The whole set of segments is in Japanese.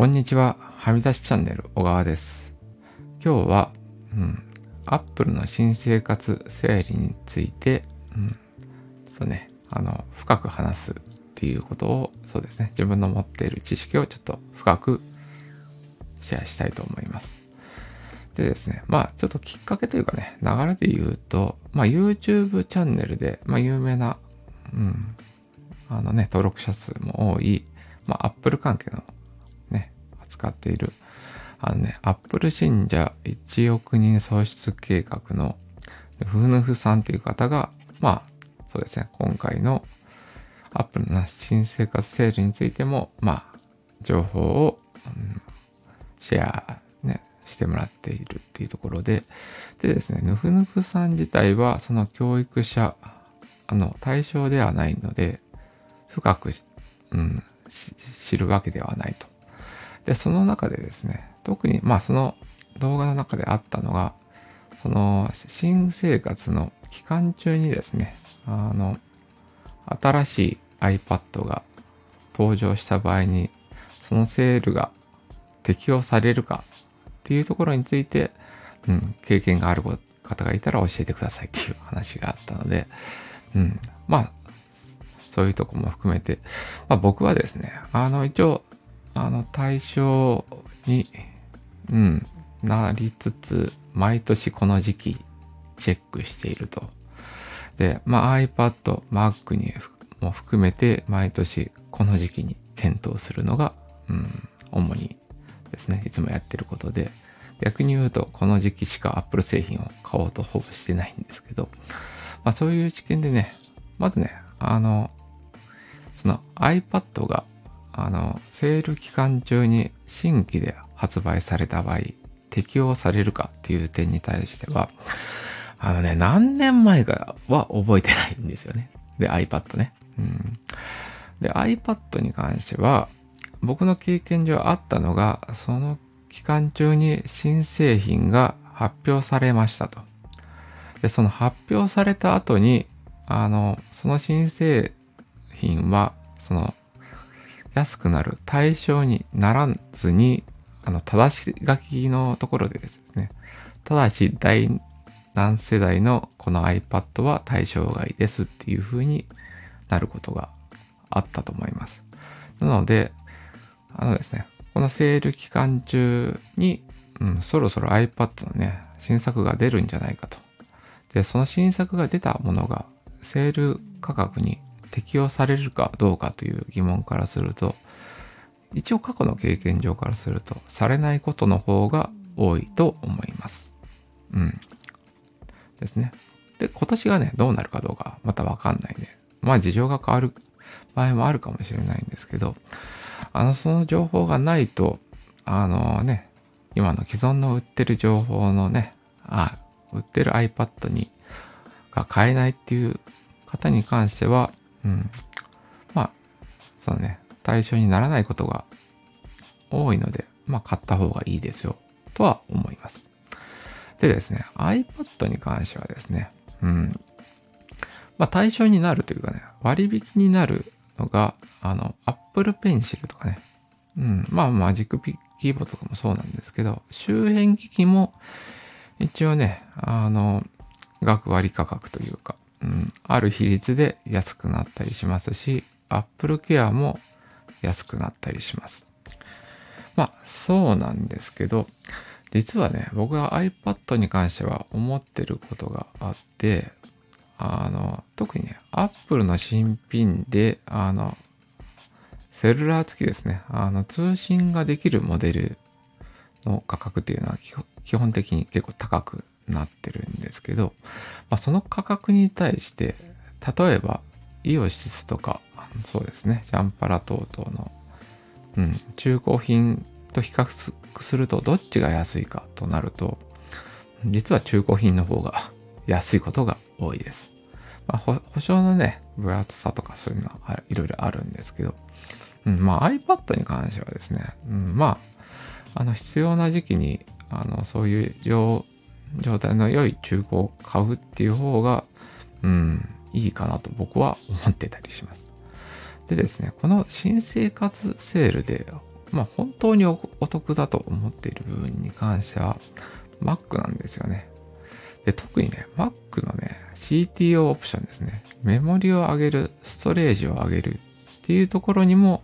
こんにちは。はみ出しチャンネル小川です。今日は、うん、Apple の新生活整理について、うん、ちょっとね、あの、深く話すっていうことを、そうですね、自分の持っている知識をちょっと深くシェアしたいと思います。でですね、まあちょっときっかけというかね、流れで言うと、まあ YouTube チャンネルで、まあ有名な、うん、あのね、登録者数も多い、まあ Apple 関係のね、扱っている、あのね、Apple 信者1億人創出計画のふぬふさんという方が、まあそうですね、今回の Apple の新生活セールについても、まあ情報を、うん、シェアねしてもらっているっていうところで、でですね、ぬふぬふさん自体はその教育者、あの、対象ではないので、深く、うん、知るわけではないと。で、その中でですね、特に、まあその動画の中であったのが、その新生活の期間中にですね、あの、新しい iPad が登場した場合に、そのセールが適用されるかっていうところについて、うん、経験がある方がいたら教えてくださいっていう話があったので、うん、まあ、そういうとこも含めて、まあ僕はですね、あの一応、あの対象に、うん、なりつつ、毎年この時期チェックしていると。で、まあ iPad、Mac にも含めて毎年この時期に検討するのが、うん、主にですね、いつもやってることで、逆に言うと、この時期しか Apple 製品を買おうとほぼしてないんですけど、まあそういう知見でね、まずね、あの、その iPad が、あの、セール期間中に新規で発売された場合、適用されるかっていう点に対しては、あのね、何年前かは覚えてないんですよね。で、iPad ね。うん。で、iPad に関しては、僕の経験上あったのが、その期間中に新製品が発表されましたと。で、その発表された後に、あの、その新製品は、その、安くなる対象にならずに、あの、正し書きのところでですね、ただし第何世代のこの iPad は対象外ですっていう風になることがあったと思います。なので、あのですね、このセール期間中に、うん、そろそろ iPad のね、新作が出るんじゃないかと。で、その新作が出たものがセール価格に適用されるかどうかという疑問からすると、一応過去の経験上からすると、されないことの方が多いと思います。うん。ですね。で、今年がね、どうなるかどうかまたわかんないんで、まあ事情が変わる場合もあるかもしれないんですけど、あの、その情報がないと、あのね、今の既存の売ってる情報のね、あ、売ってる iPad に、が買えないっていう方に関しては、うん、まあ、そのね、対象にならないことが多いので、まあ、買った方がいいですよ、とは思います。でですね、iPad に関してはですね、うん、まあ、対象になるというかね、割引になるのが、あの、Apple Pencil とかね。うん。まあ、マジックピキーボードとかもそうなんですけど、周辺機器も一応ね、あの、額割価格というか、ある比率で安くなったりしますし、Apple Care も安くなったりします。まあ、そうなんですけど、実はね、僕が iPad に関しては思ってることがあって、あの、特にね、Apple の新品で、あの、セルラー付きですね。あの、通信ができるモデルの価格っていうのは基本的に結構高くなってるんですけど、まあ、その価格に対して、例えば、イオシスとか、そうですね、ジャンパラ等々の、うん、中古品と比較するとどっちが安いかとなると、実は中古品の方が安いことが多いです。まあ、保証のね、分厚さとかそういうのはいろいろあるんですけど、うん、まあ iPad に関してはですね、うん、まあ、あの必要な時期に、あの、そういう用状態の良い中古を買うっていう方が、うん、いいかなと僕は思ってたりします。でですね、この新生活セールでまあ本当にお得だと思っている部分に関しては Mac なんですよね。で、特にね、Mac のね、CTO オプションですね。メモリを上げる、ストレージを上げるっていうところにも、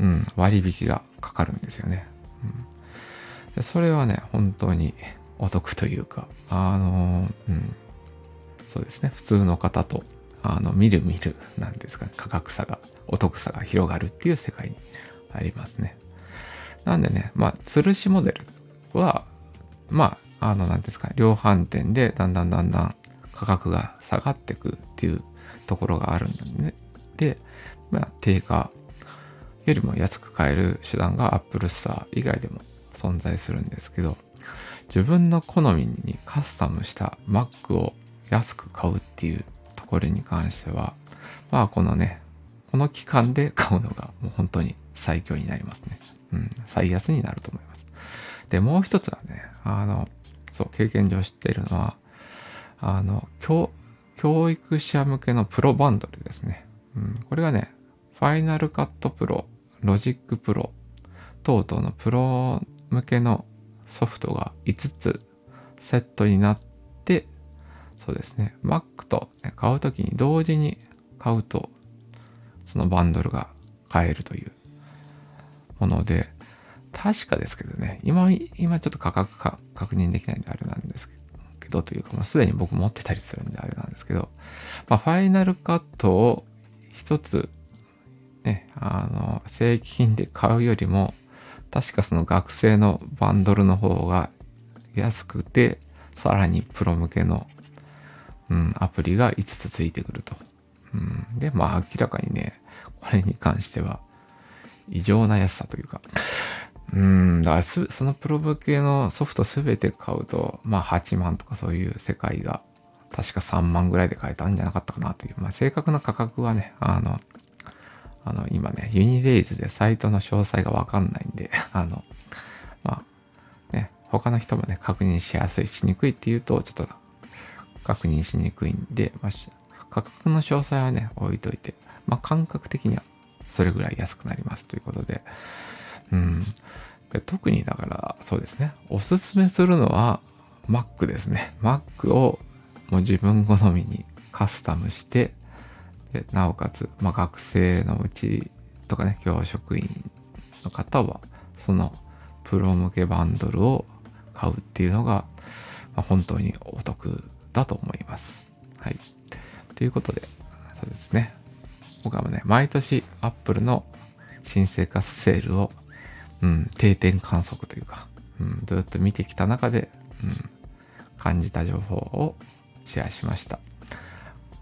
うん、割引がかかるんですよね。うん、でそれはね、本当にお得というか、あの、うん、そうですね、普通の方と、あの、見る見る、なんですかね、価格差が、お得さが広がるっていう世界にありますね。なんでね、まあ、吊るしモデルは、まあ、あの、なんですか、量販店でだんだんだんだん価格が下がってくっていうところがあるんでね。で、まあ、定価よりも安く買える手段が Apple Store 以外でも存在するんですけど、自分の好みにカスタムした Mac を安く買うっていうところに関しては、まあこのね、この期間で買うのがもう本当に最強になりますね。うん、最安になると思います。で、もう一つはね、あの、そう、経験上知っているのは、あの、教、教育者向けのプロバンドルですね。うん、これがね、ファイナルカットプロ、ロジックプロ等々のプロ向けのソフトが5つセットになって、そうですね、Mac と、ね、買うときに同時に買うと、そのバンドルが買えるというもので、確かですけどね、今、今ちょっと価格が確認できないんであれなんですけど、というか、まあ、すでに僕持ってたりするんであれなんですけど、まあ、ファイナルカットを一つ、ね、あの、正規品で買うよりも、確かその学生のバンドルの方が安くて、さらにプロ向けの、うん、アプリが5つついてくると。うん、で、まあ明らかにね、これに関しては異常な安さというか、うん、だからそのプロ向けのソフトすべて買うと、まあ8万とかそういう世界が確か3万ぐらいで買えたんじゃなかったかなという、まあ正確な価格はね、あの、あの、今ね、ユニデイズでサイトの詳細がわかんないんで、あの、まあ、ね、他の人もね、確認しやすい、しにくいっていうと、ちょっと確認しにくいんで、まあ、価格の詳細はね、置いといて、まあ、感覚的にはそれぐらい安くなりますということで、うん。特にだから、そうですね、おすすめするのは Mac ですね。Mac をもう自分好みにカスタムして、でなおかつ、まあ、学生のうちとかね、教職員の方は、そのプロ向けバンドルを買うっていうのが、まあ、本当にお得だと思います。はい。ということで、そうですね。僕はね、毎年 Apple の新生活セールを、うん、定点観測というか、うん、ずっと見てきた中で、うん、感じた情報をシェアしました。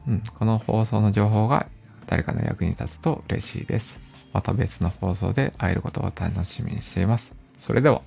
うん、この放送の情報が誰かの役に立つと嬉しいです。また別の放送で会えることを楽しみにしています。それでは。